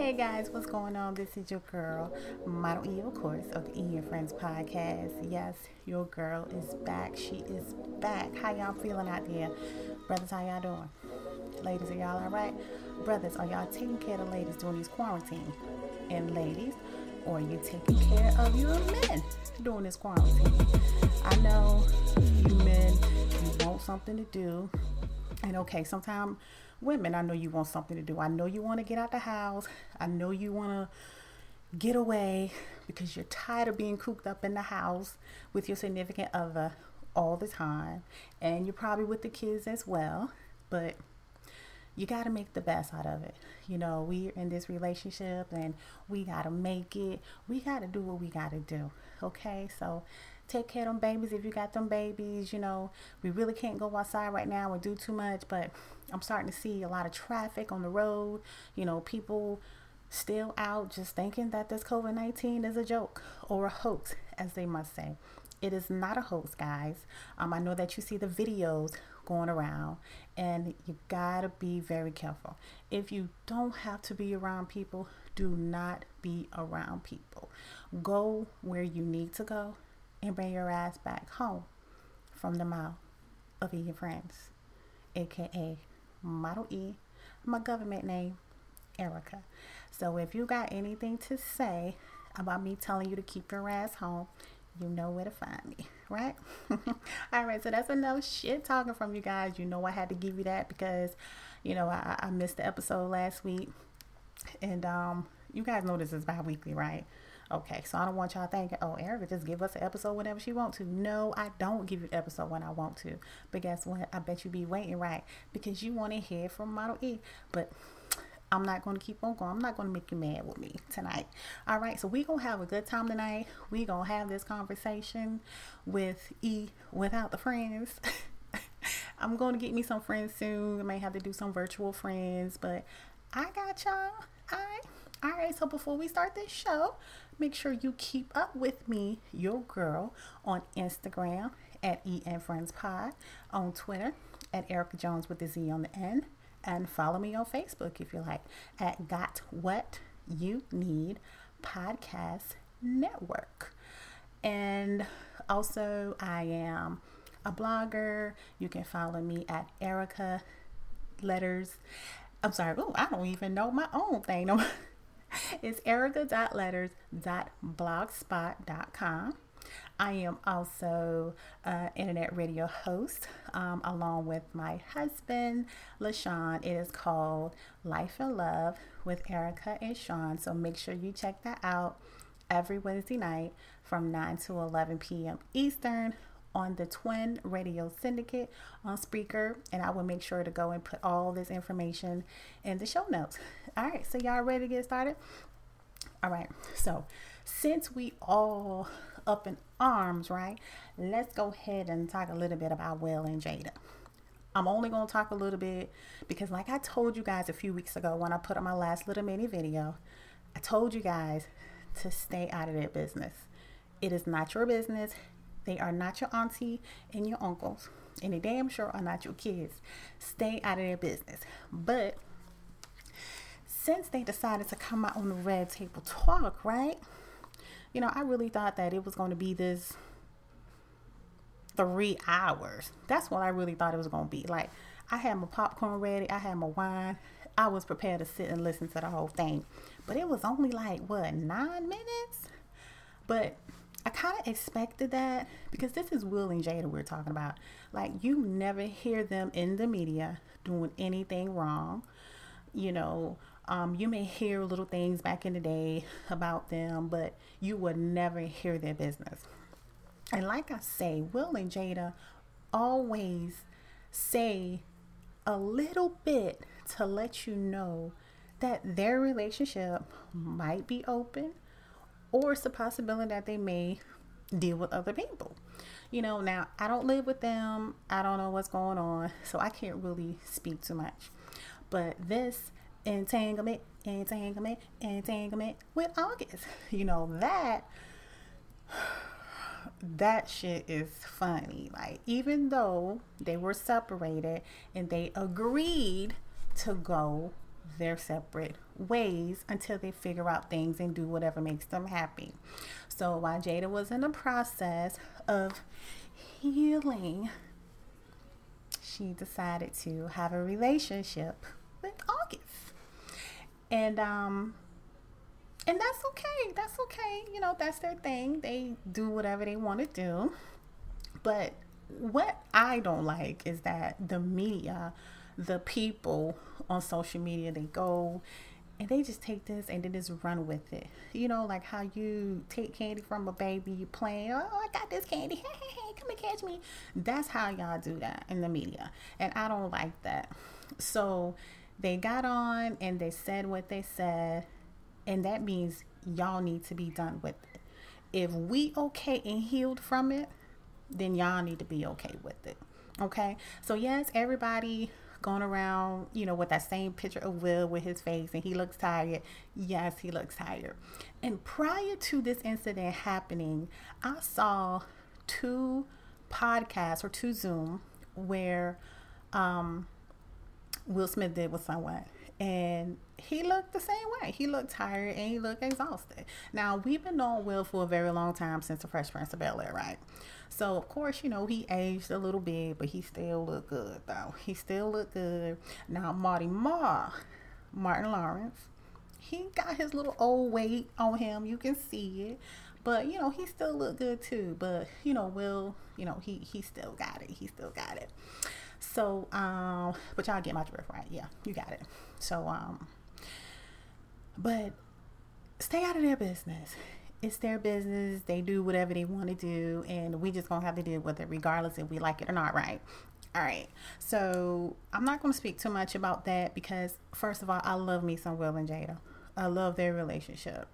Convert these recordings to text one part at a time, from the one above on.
Hey guys, what's going on? This is your girl, Model E, of course, of the E and Friends podcast. Yes, your girl is back. She is back. How y'all feeling out there? Brothers, how y'all doing? Ladies, are y'all alright? Brothers, are y'all taking care of the ladies during this quarantine? And ladies, are you taking care of your men during this quarantine? I know you men, you want something to do. And okay, sometimes women, I know you want something to do. I know you want to get out the house. I know you want to get away because you're tired of being cooped up in the house with your significant other all the time. And you're probably with the kids as well. But you got to make the best out of it. You know, we're in this relationship and we got to make it. We got to do what we got to do. Okay? So take care of them babies if you got them babies. You know, we really can't go outside right now or do too much, but I'm starting to see a lot of traffic on the road. You know, people still out just thinking that this COVID 19 is a joke or a hoax, as they must say. It is not a hoax, guys. Um, I know that you see the videos going around, and you gotta be very careful. If you don't have to be around people, do not be around people. Go where you need to go and bring your ass back home from the mouth of your friends, aka Model E, my government name, Erica. So if you got anything to say about me telling you to keep your ass home, you know where to find me, right? All right, so that's enough shit talking from you guys. You know I had to give you that because, you know, I, I missed the episode last week. And um, you guys know this is bi-weekly, right? Okay, so I don't want y'all thinking, oh, Erica just give us an episode whenever she want to. No, I don't give you an episode when I want to. But guess what? I bet you be waiting, right? Because you want to hear from Model E. But I'm not going to keep on going. I'm not going to make you mad with me tonight. All right, so we going to have a good time tonight. we going to have this conversation with E without the friends. I'm going to get me some friends soon. I may have to do some virtual friends, but I got y'all. All right. All right, so before we start this show, make sure you keep up with me, your girl, on Instagram at EN Friends Pod, on Twitter at Erica Jones with the Z on the end, and follow me on Facebook if you like at Got What You Need Podcast Network. And also, I am a blogger. You can follow me at Erica Letters. I'm sorry. Oh, I don't even know my own thing. it's erica.letters.blogspot.com. I am also an internet radio host um, along with my husband, LaShawn. It is called Life and Love with Erica and Sean. So make sure you check that out every Wednesday night from 9 to 11 p.m. Eastern on the Twin Radio Syndicate on Spreaker, and I will make sure to go and put all this information in the show notes. All right, so y'all ready to get started? All right, so since we all up in arms, right? Let's go ahead and talk a little bit about Will and Jada. I'm only going to talk a little bit because, like I told you guys a few weeks ago when I put up my last little mini video, I told you guys to stay out of their business. It is not your business. They are not your auntie and your uncles, and they damn sure are not your kids. Stay out of their business. But since they decided to come out on the red table talk, right? You know, I really thought that it was going to be this three hours. That's what I really thought it was going to be. Like, I had my popcorn ready, I had my wine. I was prepared to sit and listen to the whole thing. But it was only like, what, nine minutes? But I kind of expected that because this is Will and Jada we're talking about. Like, you never hear them in the media doing anything wrong. You know, um, you may hear little things back in the day about them, but you would never hear their business. And like I say, Will and Jada always say a little bit to let you know that their relationship might be open or it's a possibility that they may deal with other people. You know, now I don't live with them, I don't know what's going on, so I can't really speak too much. But this entanglement, entanglement, entanglement with August, you know, that that shit is funny. Like, even though they were separated and they agreed to go their separate ways until they figure out things and do whatever makes them happy. So while Jada was in the process of healing, she decided to have a relationship with August. And um and that's okay. That's okay. You know, that's their thing. They do whatever they want to do. But what I don't like is that the media, the people on social media, they go and they just take this and they just run with it. You know, like how you take candy from a baby, you playing, oh, I got this candy, hey, hey, hey, come and catch me. That's how y'all do that in the media. And I don't like that. So they got on and they said what they said, and that means y'all need to be done with it. If we okay and healed from it, then y'all need to be okay with it. Okay? So yes, everybody going around, you know, with that same picture of Will with his face and he looks tired. Yes, he looks tired. And prior to this incident happening, I saw two podcasts or two Zoom where um, Will Smith did with someone. And he looked the same way. He looked tired and he looked exhausted. Now, we've been knowing Will for a very long time since the Fresh Prince of Bel Air, right? So of course, you know, he aged a little bit, but he still looked good though. He still looked good. Now Marty Ma, Martin Lawrence, he got his little old weight on him. You can see it. But you know, he still looked good too. But you know, Will, you know, he he still got it. He still got it. So, um, but y'all get my drift, right? Yeah, you got it. So, um, but stay out of their business it's their business. They do whatever they want to do, and we just gonna have to deal with it regardless if we like it or not, right? All right. So I'm not gonna speak too much about that because first of all, I love me some Will and Jada. I love their relationship.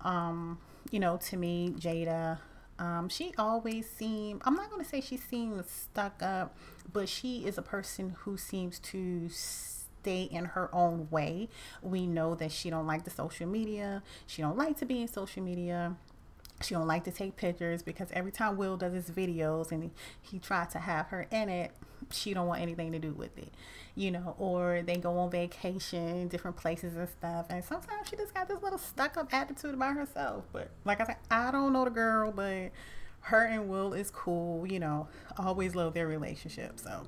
Um, you know, to me, Jada, um, she always seemed I'm not gonna say she seemed stuck up, but she is a person who seems to stay in her own way. We know that she don't like the social media. She don't like to be in social media. She don't like to take pictures because every time Will does his videos and he, tried to have her in it, she don't want anything to do with it, you know. Or they go on vacation, different places and stuff, and sometimes she just got this little stuck up attitude about herself. But like I said, I don't know the girl, but her and Will is cool, you know. Always love their relationship, so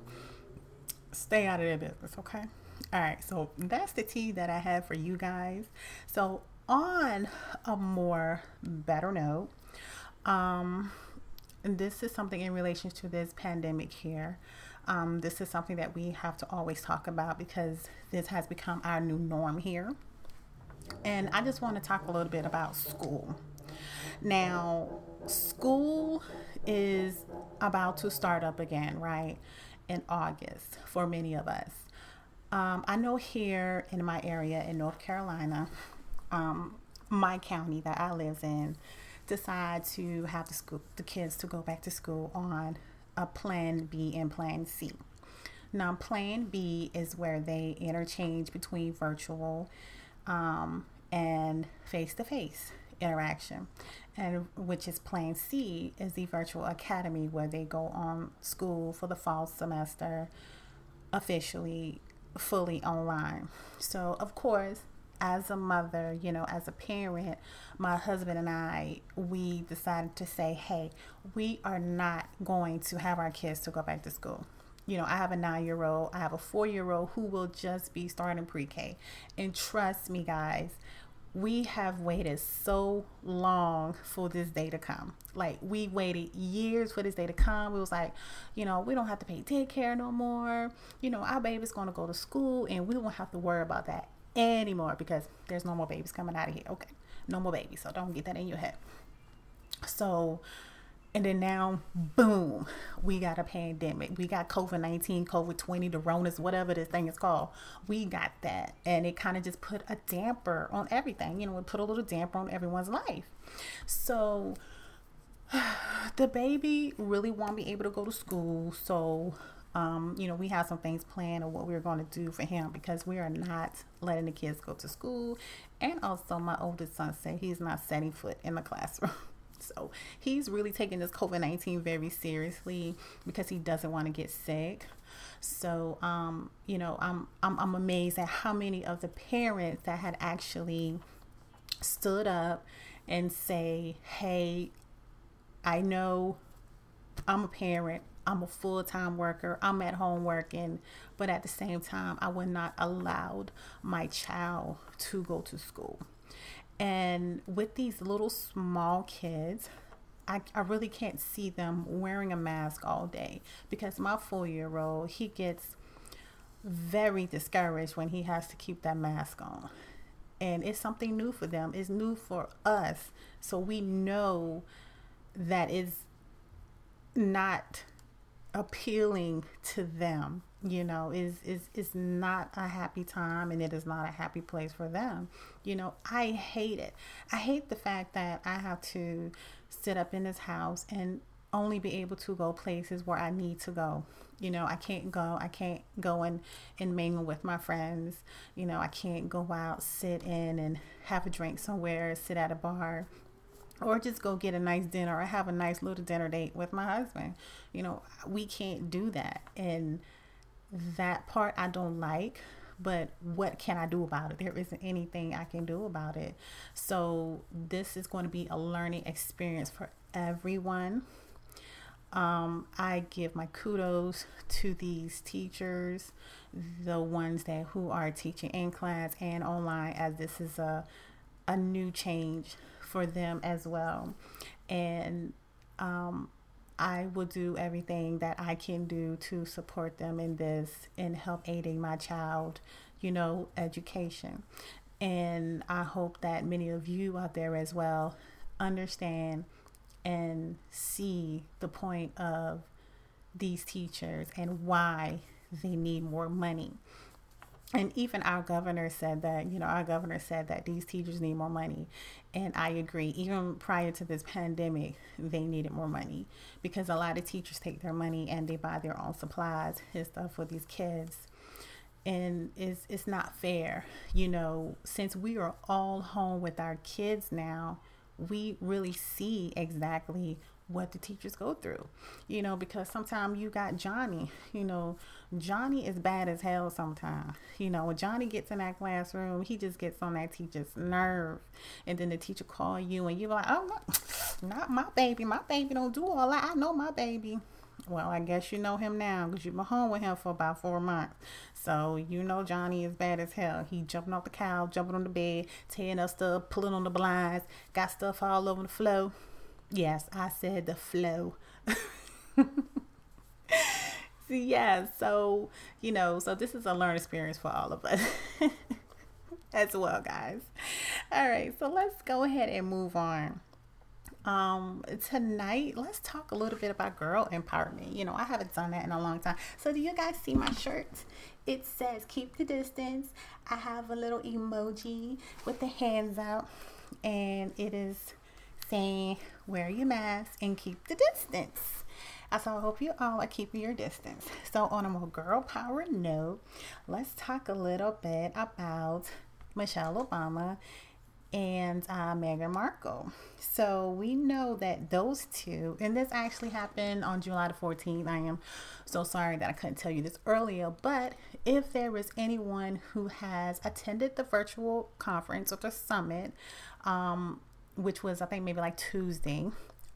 stay out of their business, okay? All right, so that's the tea that I have for you guys. So, on a more better note, um, this is something in relation to this pandemic here. Um, this is something that we have to always talk about because this has become our new norm here. And I just want to talk a little bit about school. Now, school is about to start up again, right? In August for many of us. Um, I know here in my area in North Carolina, um, my county that I live in, decide to have the school, the kids to go back to school on a Plan B and Plan C. Now, Plan B is where they interchange between virtual um, and face-to-face interaction, and which is Plan C is the virtual academy where they go on school for the fall semester officially fully online. So, of course, as a mother, you know, as a parent, my husband and I, we decided to say, hey, we are not going to have our kids to go back to school. You know, I have a nine year old, I have a four year old who will just be starting pre K. And trust me, guys, we have waited so long for this day to come. Like we waited years for this day to come. We was like, you know, we don't have to pay daycare no more. You know, our baby's gonna go to school and we won't have to worry about that anymore because there's no more babies coming out of here. Okay. No more babies. So don't get that in your head. So and then now, boom, we got a pandemic. We got COVID 19, COVID 20, the Ronas, whatever this thing is called. We got that. And it kind of just put a damper on everything. You know, it put a little damper on everyone's life. So the baby really won't be able to go to school. So, um, you know, we have some things planned of what we're going to do for him because we are not letting the kids go to school. And also, my oldest son said he's not setting foot in the classroom. So he's really taking this COVID 19 very seriously because he doesn't want to get sick. So, um, you know, I'm, I'm, I'm amazed at how many of the parents that had actually stood up and say, hey, I know I'm a parent, I'm a full time worker, I'm at home working, but at the same time, I would not allow my child to go to school. And with these little small kids, I, I really can't see them wearing a mask all day because my four year old, he gets very discouraged when he has to keep that mask on. And it's something new for them, it's new for us. So we know that is not appealing to them you know is is is not a happy time and it is not a happy place for them you know i hate it i hate the fact that i have to sit up in this house and only be able to go places where i need to go you know i can't go i can't go and and mingle with my friends you know i can't go out sit in and have a drink somewhere sit at a bar or just go get a nice dinner or have a nice little dinner date with my husband. You know, we can't do that. And that part I don't like, but what can I do about it? There isn't anything I can do about it. So, this is going to be a learning experience for everyone. Um, I give my kudos to these teachers, the ones that who are teaching in class and online, as this is a a new change for them as well. And um, I will do everything that I can do to support them in this and help aiding my child, you know, education. And I hope that many of you out there as well understand and see the point of these teachers and why they need more money and even our governor said that you know our governor said that these teachers need more money. And i agree even prior to this pandemic they needed more money because a lot of teachers take their money and they buy their own supplies and stuff for these kids. And it's, it's not fair you know since we are all home with our kids now we really see exactly what the teachers go through, you know, because sometimes you got Johnny, you know, Johnny is bad as hell sometimes. You know, when Johnny gets in that classroom, he just gets on that teacher's nerve. And then the teacher call you and you're like, oh, no, not my baby. My baby don't do all that. I know my baby. Well, I guess you know him now because you've been home with him for about four months. So you know Johnny is bad as hell. He jumping off the couch, jumping on the bed, tearing up stuff, pulling on the blinds, got stuff all over the floor. Yes, I said the flow. yeah, so, you know, so this is a learning experience for all of us as well, guys. All right, so let's go ahead and move on. Um, tonight, let's talk a little bit about girl empowerment. You know, I haven't done that in a long time. So, do you guys see my shirt? It says keep the distance. I have a little emoji with the hands out, and it is saying wear your mask and keep the distance. So I hope you all are keeping your distance. So on a more girl power note, let's talk a little bit about Michelle Obama and uh, Meghan Markle. So we know that those two, and this actually happened on July the 14th. I am so sorry that I couldn't tell you this earlier, but if there is anyone who has attended the virtual conference or the summit, um, which was I think maybe like Tuesday.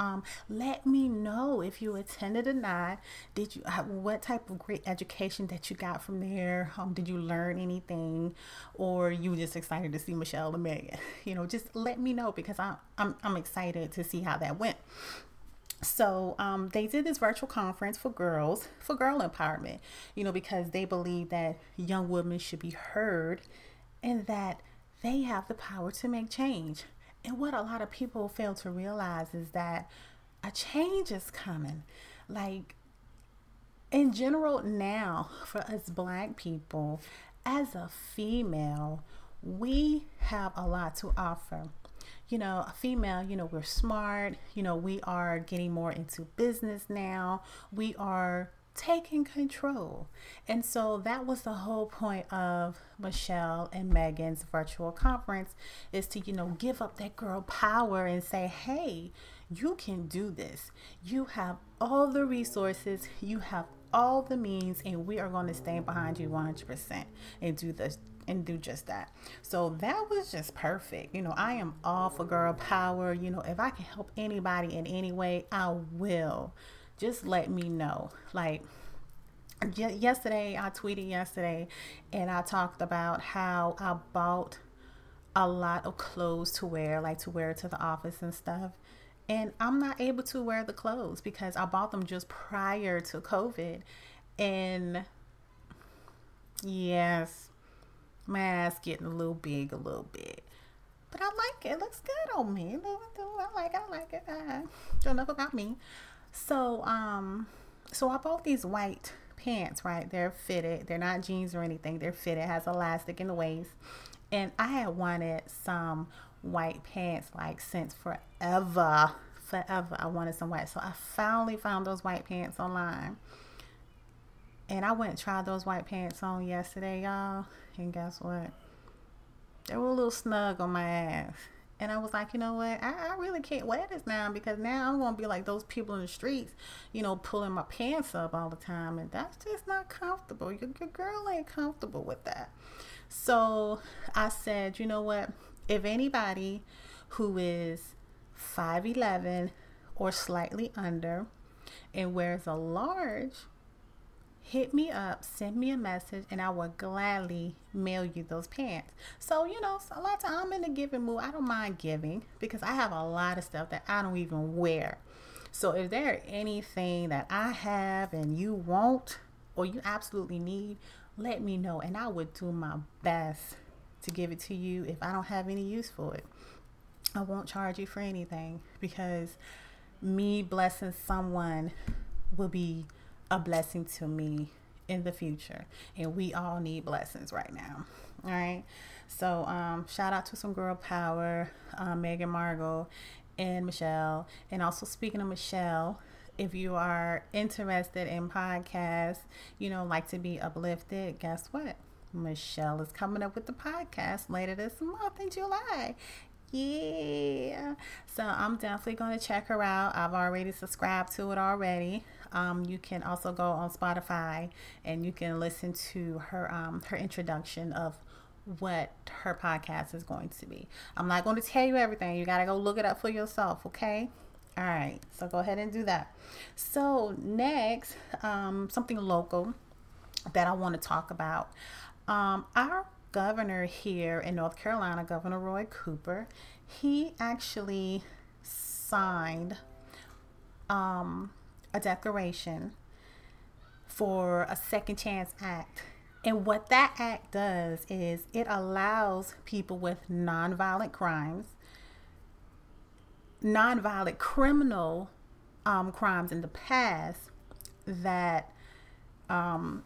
Um, let me know if you attended or not. Did you have what type of great education that you got from there? Um, did you learn anything, or you just excited to see Michelle and Meghan? You know, just let me know because I'm I'm I'm excited to see how that went. So um, they did this virtual conference for girls for girl empowerment. You know, because they believe that young women should be heard, and that they have the power to make change. And what a lot of people fail to realize is that a change is coming. Like, in general, now for us black people, as a female, we have a lot to offer. You know, a female, you know, we're smart, you know, we are getting more into business now. We are taking control. And so that was the whole point of Michelle and Meghan's virtual conference is to, you know, give up that girl power and say, hey, you can do this. You have all the resources, you have all the means, and we are going to stand behind you 100% and do this and do just that. So that was just perfect. You know, I am all for girl power. You know, if I can help anybody in any way, I will. Just let me know. Like, yesterday, I tweeted yesterday and I talked about how I bought a lot of clothes to wear, like to wear to the office and stuff. And I'm not able to wear the clothes because I bought them just prior to COVID. And yes, my ass getting a little big a little bit. But I like it. It looks good on me. I like it. I like it. Uh, don't know about me. So, um, so I bought these white pants, right? They're fitted. They're not jeans or anything. They're fitted. Has elastic in the waist. And I had wanted some white pants like since forever. Forever. I wanted some white. So I finally found those white pants online. And I went and tried those white pants on yesterday, y'all. And guess what? They were a little snug on my ass. And I was like, you know what? I, I really can't wear this now because now I'm going to be like those people in the streets, you know, pulling my pants up all the time. And that's just not comfortable. Your, your girl ain't comfortable with that. So I said, you know what? If anybody who is 5'11 or slightly under and wears a large, hit me up, send me a message, and I will gladly mail you those pants. So, you know, a lot of times I'm in the giving mood. I don't mind giving because I have a lot of stuff that I don't even wear. So, if there anything that I have and you want or you absolutely need, let me know and I would do my best to give it to you if I don't have any use for it. I won't charge you for anything because me blessing someone will be a blessing to me in the future. And we all need blessings right now. All right. So, um, shout out to some girl power, um, Meghan Markle and Michelle. And also, speaking of Michelle, if you are interested in podcasts, you know, like to be uplifted, guess what? Michelle is coming up with the podcast later this month in July. Yeah. So I'm definitely going to check her out. I've already subscribed to it already. Um, you can also go on Spotify and you can listen to her um, her introduction of what her podcast is going to be. I'm not going to tell you everything. You got to go look it up for yourself, okay? All right. So go ahead and do that. So next, um, something local that I want to talk about. Um, our governor here in North Carolina, Governor Roy Cooper, he actually signed um, a declaration for a Second Chance Act. And what that act does is it allows people with nonviolent crimes, nonviolent criminal um, crimes in the past that um,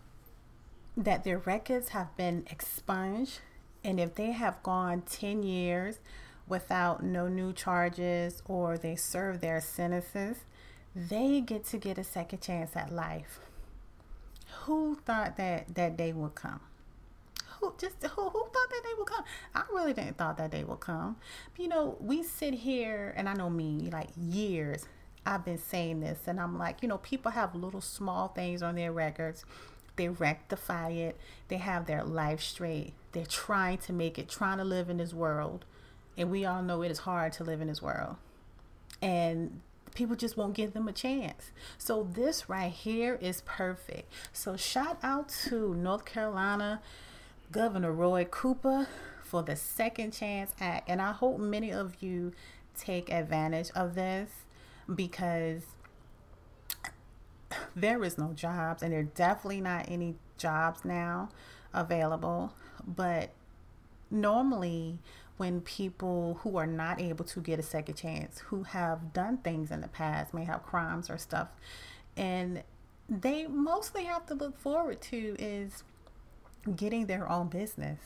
that their records have been expunged, and if they have gone ten years without no new charges or they serve their sentences, they get to get a second chance at life. Who thought that that day would come? Who just who, who thought that day would come? I really didn't thought that day would come. But, you know, we sit here, and I know me, like years. I've been saying this, and I'm like, you know, people have little small things on their records. They rectify it. They have their life straight. They're trying to make it, trying to live in this world. And we all know it is hard to live in this world. And people just won't give them a chance. So this right here is perfect. So shout out to North Carolina Governor Roy Cooper for the Second Chance Act. And I hope many of you take advantage of this because there is no jobs and there are definitely not any jobs now available. But normally when people who are not able to get a second chance, who have done things in the past, may have crimes or stuff, and they mostly have to look forward to is getting their own business.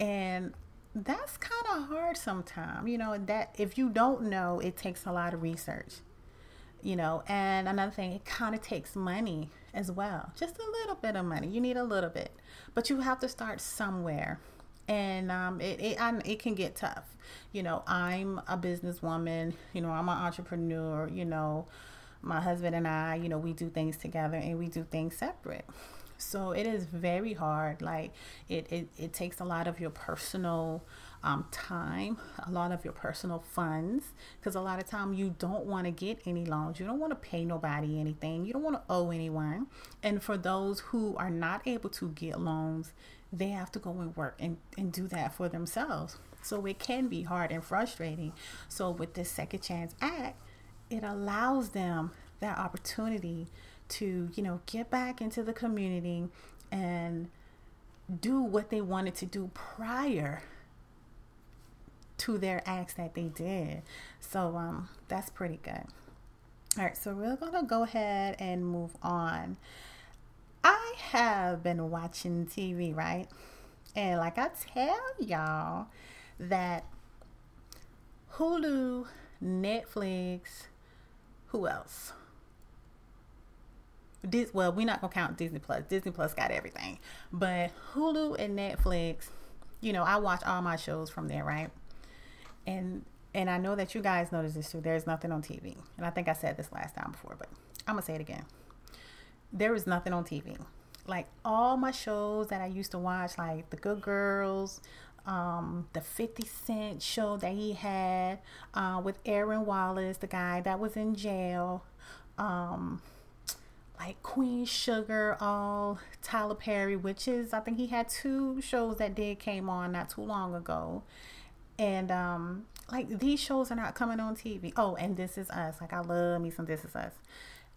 And that's kind of hard sometimes, you know, that if you don't know, it takes a lot of research. you know and another thing it kind of takes money as well just a little bit of money you need a little bit but you have to start somewhere and um, it, it, I, it can get tough you know i'm a businesswoman you know i'm an entrepreneur you know my husband and i you know we do things together and we do things separate so it is very hard like it, it, it takes a lot of your personal um, time, a lot of your personal funds, because a lot of time you don't want to get any loans. You don't want to pay nobody anything. You don't want to owe anyone. And for those who are not able to get loans, they have to go and work and, and do that for themselves. So it can be hard and frustrating. So with this Second Chance Act, it allows them that opportunity to, you know, get back into the community and do what they wanted to do prior to their acts that they did. So um, that's pretty good. All right, so we're gonna go ahead and move on. I have been watching TV, right? And like I tell y'all that Hulu, Netflix, who else? Dis- well, we're not gonna count Disney Plus. Disney Plus got everything, but Hulu and Netflix. You know, I watch all my shows from there, right? and and I know that you guys notice this too. There's nothing on TV, and I think I said this last time before, but I'm gonna say it again. There is nothing on TV. Like all my shows that I used to watch, like The Good Girls, um, the 50 Cent show that he had uh, with Aaron Wallace, the guy that was in jail, um, like Queen Sugar, all Tyler Perry, which is, I think he had two shows that did came on not too long ago and um like these shows are not coming on TV. Oh, and This Is Us. Like I love me some This Is Us.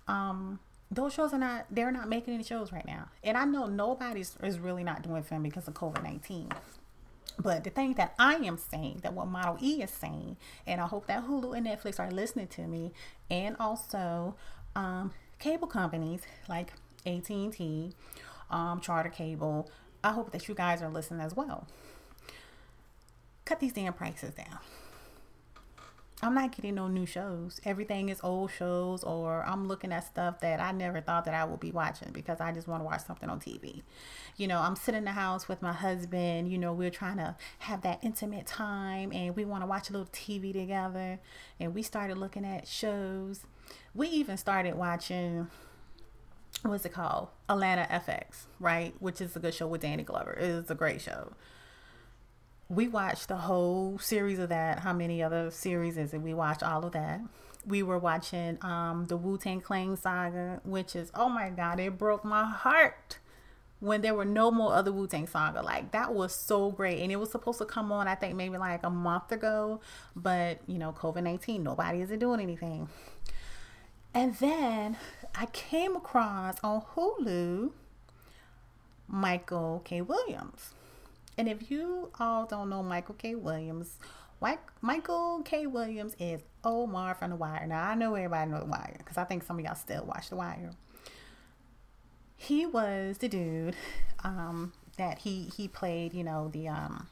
Um, those shows are not. They're not making any shows right now, and I know nobody's is really not doing film because of COVID nineteen. But the thing that I am saying, that what Model E is saying, and I hope that Hulu and Netflix are listening to me, and also um, cable companies like AT and T, um, Charter Cable. I hope that you guys are listening as well cut these damn prices down. I'm not getting no new shows. Everything is old shows, or I'm looking at stuff that I never thought that I would be watching because I just want to watch something on TV. You know, I'm sitting in the house with my husband. You know, we're trying to have that intimate time and we want to watch a little TV together. And we started looking at shows. We even started watching, what's it called? Atlanta FX, right? Which is a good show with Danny Glover. It is a great show we watched the whole series of that. How many other series is it? We watched all of that. We were watching um, the Wu Tang Clan saga, which is oh my god, it broke my heart when there were no more other Wu Tang saga. Like that was so great, and it was supposed to come on. I think maybe like a month ago, but you know, COVID nineteen, nobody isn't doing anything. And then I came across on Hulu Michael K. Williams and if you all don't know Michael K. Williams, Michael K. Williams is Omar from The Wire. Now, I know everybody knows The Wire because I think some of y'all still watch The Wire. He was the dude um, that he he played, you know, the um,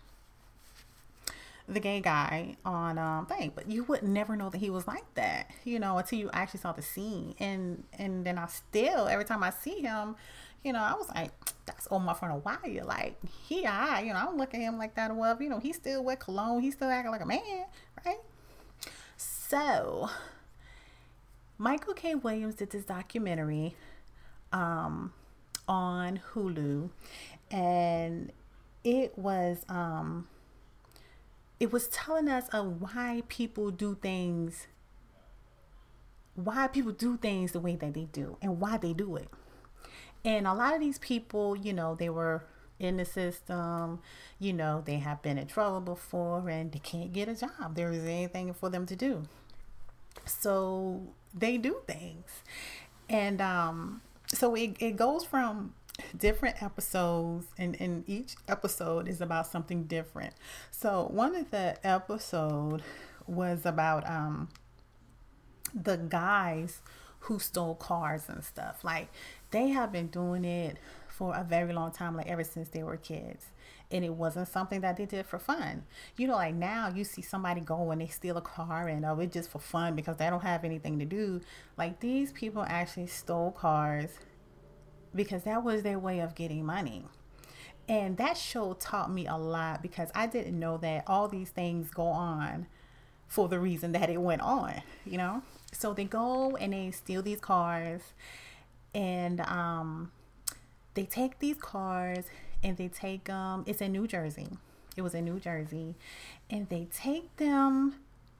the gay guy on um thing, but you would never know that he was like that, you know, until you actually saw the scene. And and then I still every time I see him, you know, I was like, that's Omar from a while. Like, he, I, you know, I don't look at him like that. Well, you know, he still wear cologne. He still acting like a man, right? So, Michael K. Williams did this documentary um, on Hulu, and it was um, it was telling us of why people do things, why people do things the way that they do, and why they do it. And a lot of these people, you know, they were in the system, you know, they have been in trouble before and they can't get a job. There is anything for them to do. So they do things. And um, so it, it goes from different episodes and, and each episode is about something different. So one of the episode was about um the guys who stole cars and stuff. Like they have been doing it for a very long time, like ever since they were kids. and it wasn't something that they did for fun. You know, like now you see somebody go and they steal a car and oh, it's just for fun because they don't have anything to do. Like these people actually stole cars because that was their way of getting money. And that show taught me a lot because I didn't know that all these things go on for the reason that it went on, you know? So they go and they steal these cars and um, they take these cars and they take them, um, it's in New Jersey. It was in New Jersey. And they take them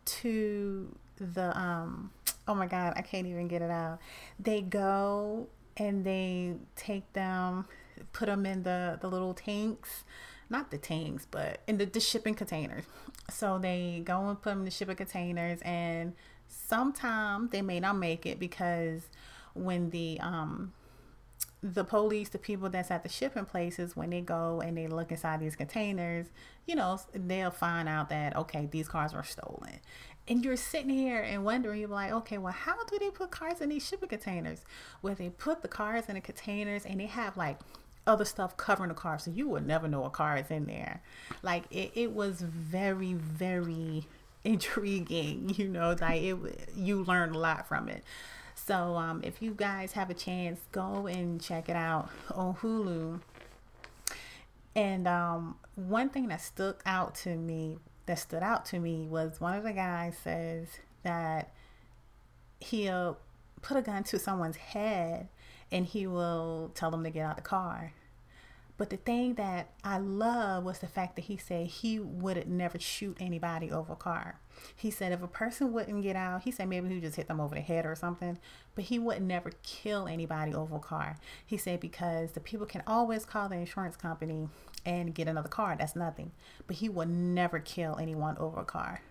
to the, um, oh my God, I can't even get it out. They go and they take them, put them in the, the little tanks not the tanks, but in the, the shipping containers. So they go and put them in the shipping containers, and sometimes they may not make it because when the um the police, the people that's at the shipping places, when they go and they look inside these containers, you know, they'll find out that, okay, these cars were stolen. And you're sitting here and wondering, you're like, okay, well, how do they put cars in these shipping containers? Where they put the cars in the containers and they have like other stuff covering the car. So you would never know a car is in there. Like it, it was very, very intriguing, you know, like it, you learned a lot from it. So um, if you guys have a chance, go and check it out on Hulu. And um, one thing that stuck out to me, that stood out to me, was one of the guys says that he'll put a gun to someone's head and he will tell them to get out the car. But the thing that I love was the fact that he said he would never shoot anybody over a car. He said if a person wouldn't get out, he said maybe he would just hit them over the head or something, but he would never kill anybody over a car. He said because the people can always call the insurance company and get another car. That's nothing. But he would never kill anyone over a car.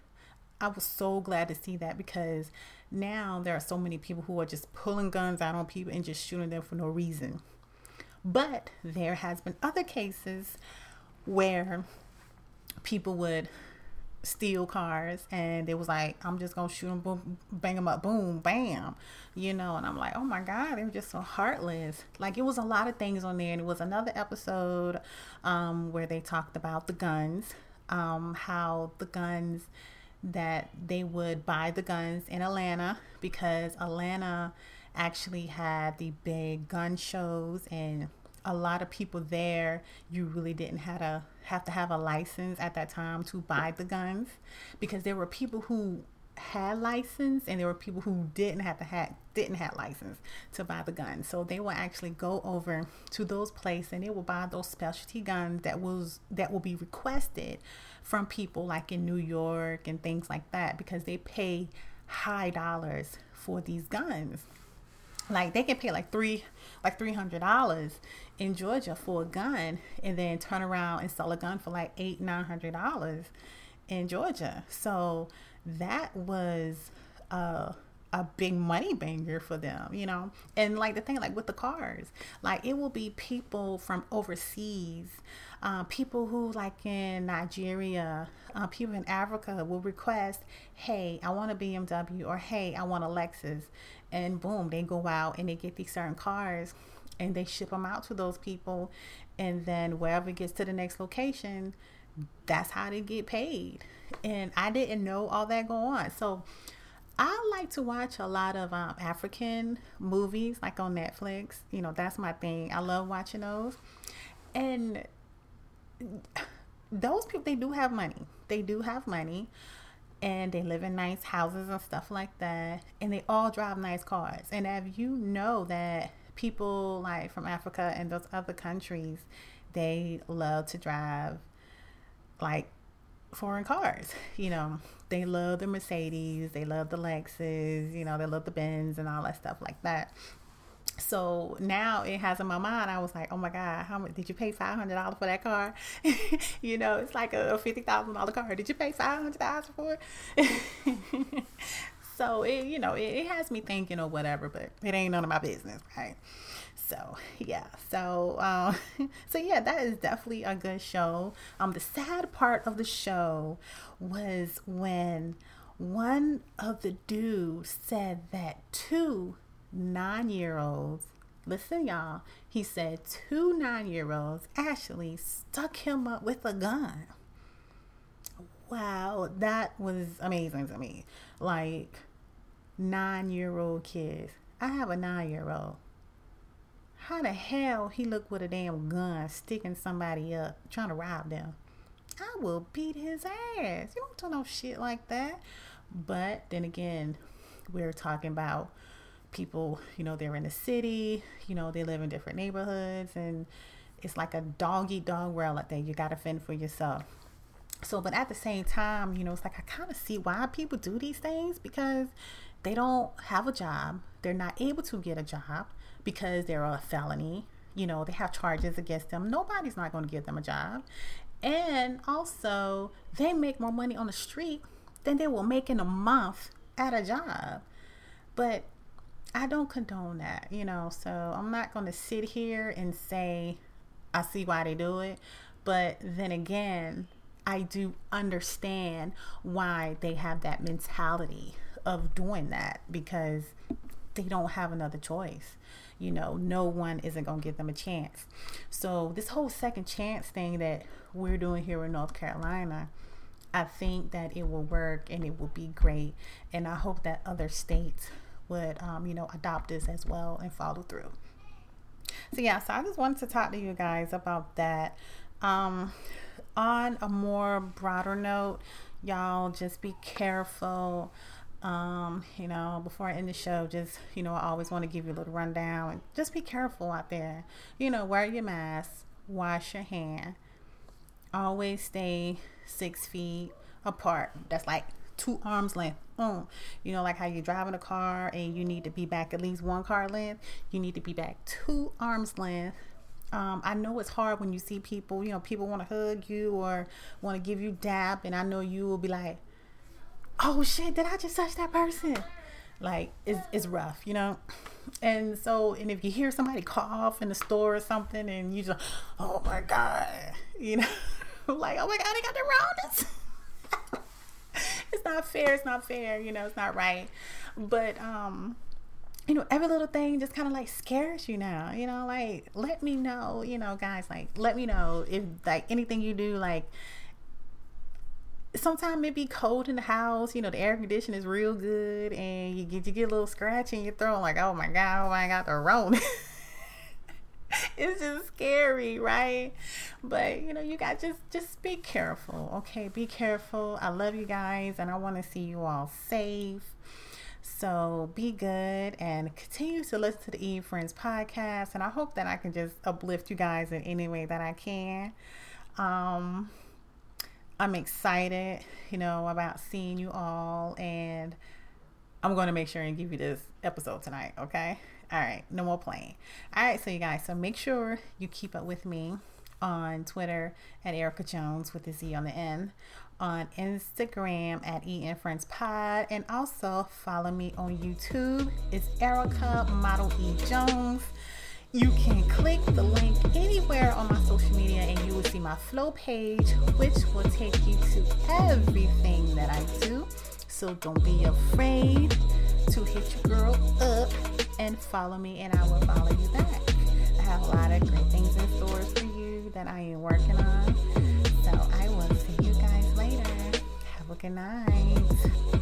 I was so glad to see that because now there are so many people who are just pulling guns out on people and just shooting them for no reason. But there has been other cases where people would steal cars and it was like i'm just gonna shoot them boom bang them up boom bam you know? And i'm like oh my god they were just so heartless. Like it was a lot of things on there. And it was another episode um, where they talked about the guns um, how the guns that they would buy the guns in atlanta because atlanta actually had the big gun shows and a lot of people there you really didn't have to have to have a license at that time to buy the guns because there were people who had license and there were people who didn't have to have didn't have license to buy the guns. So they will actually go over to those places and they will buy those specialty guns that was that will be requested from people like in New York and things like that because they pay high dollars for these guns like they can pay like three like three hundred dollars in Georgia for a gun and then turn around and sell a gun for like eight nine hundred dollars in Georgia. So that was a a big money banger for them, you know. And like the thing, like with the cars, like it will be people from overseas, uh, people who like in Nigeria, uh, people in Africa will request, "Hey, I want a BMW," or "Hey, I want a Lexus," and boom, they go out and they get these certain cars and they ship them out to those people. And then wherever it gets to the next location that's how they get paid. And i didn't know all that go on. So i like to watch a lot of um, african movies like on netflix. You know that's my thing. I love watching those. And those people they do have money. They do have money and they live in nice houses and stuff like that and they all drive nice cars and if you know that people like from Africa and those other countries, they love to drive like foreign cars. You know, they love the Mercedes, they love the Lexus, you know, they love the Benz and all that stuff like that. So now it has in my mind, I was like, oh my God, how much did you pay $500 for that car? you know, it's like a $50,000 car. Did you pay $500 for it? So it, you know, it, it has me thinking or whatever, but it ain't none of my business, right? So yeah, so um, so yeah, that is definitely a good show. Um, the sad part of the show was when one of the dudes said that two nine-year-olds, Listen, y'all. He said two nine year olds actually stuck him up with a gun. Wow, that was amazing to me. Like, nine year old kids. I have a nine year old. How the hell he look with a damn gun sticking somebody up, trying to rob them? I will beat his ass. You don't do no shit like that. But then again, we're talking about people, you know, they're in the city, you know, they live in different neighborhoods, and it's like a dog eat dog world out there. You got to fend for yourself. So, but at the same time, you know, it's like I kind of see why people do these things because they don't have a job, they're not able to get a job because they're a felony. You know, they have charges against them. Nobody's not going to give them a job. And also, they make more money on the street than they will make in a month at a job. But I don't condone that, you know. So I'm not going to sit here and say I see why they do it. But then again, I do understand why they have that mentality of doing that because they don't have another choice. You know, no one isn't going to give them a chance. So, this whole second chance thing that we're doing here in North Carolina, I think that it will work and it will be great. And I hope that other states would, um, you know, adopt this as well and follow through. So, yeah, so I just wanted to talk to you guys about that. Um, on a more broader note, y'all just be careful. Um, you know, before I end the show, just, you know, I always want to give you a little rundown and just be careful out there. You know, wear your mask, wash your hand, always stay six feet apart. That's like two arms length. Mm. You know, like how you're driving a car and you need to be back at least one car length, you need to be back two arms length. Um, I know it's hard when you see people, you know, people want to hug you or want to give you dap, and I know you will be like, oh shit, did I just touch that person? Like, it's, it's rough, you know? And so, and if you hear somebody cough in the store or something, and you just, oh my God, you know, like, oh my God, I got the roundness it's not fair. It's not fair. You know, it's not right. But um, you know, every little thing just kind of like scares you now. You know, like let me know. You know, guys, like let me know if like anything you do, like sometimes it be cold in the house, you know, the air conditioning is real good and you get you get a little scratch in your throat, like, oh my god, oh my god, the Rona. it's just scary, right? But you know, you got just just be careful, okay? Be careful. I love you guys, and I want to see you all safe. So be good and continue to listen to the Eve Friends podcast. And I hope that I can just uplift you guys in any way that I can. Um, I'm excited, you know, about seeing you all, and I'm going to make sure and give you this episode tonight, okay? All right, no more playing. All right, so you guys, so make sure you keep up with me on Twitter at Erica Jones with the Z on the end, on Instagram at EN Friends Pod, and also follow me on YouTube. It's Erica Model E Jones. You can click the link anywhere on my social media and you will see my flow page, which will take you to everything that I do. So don't be afraid to hit your girl up and follow me, and I will follow you back. I have a lot of great things in stores for you that I am working on. So I will see you guys later. Have a good night.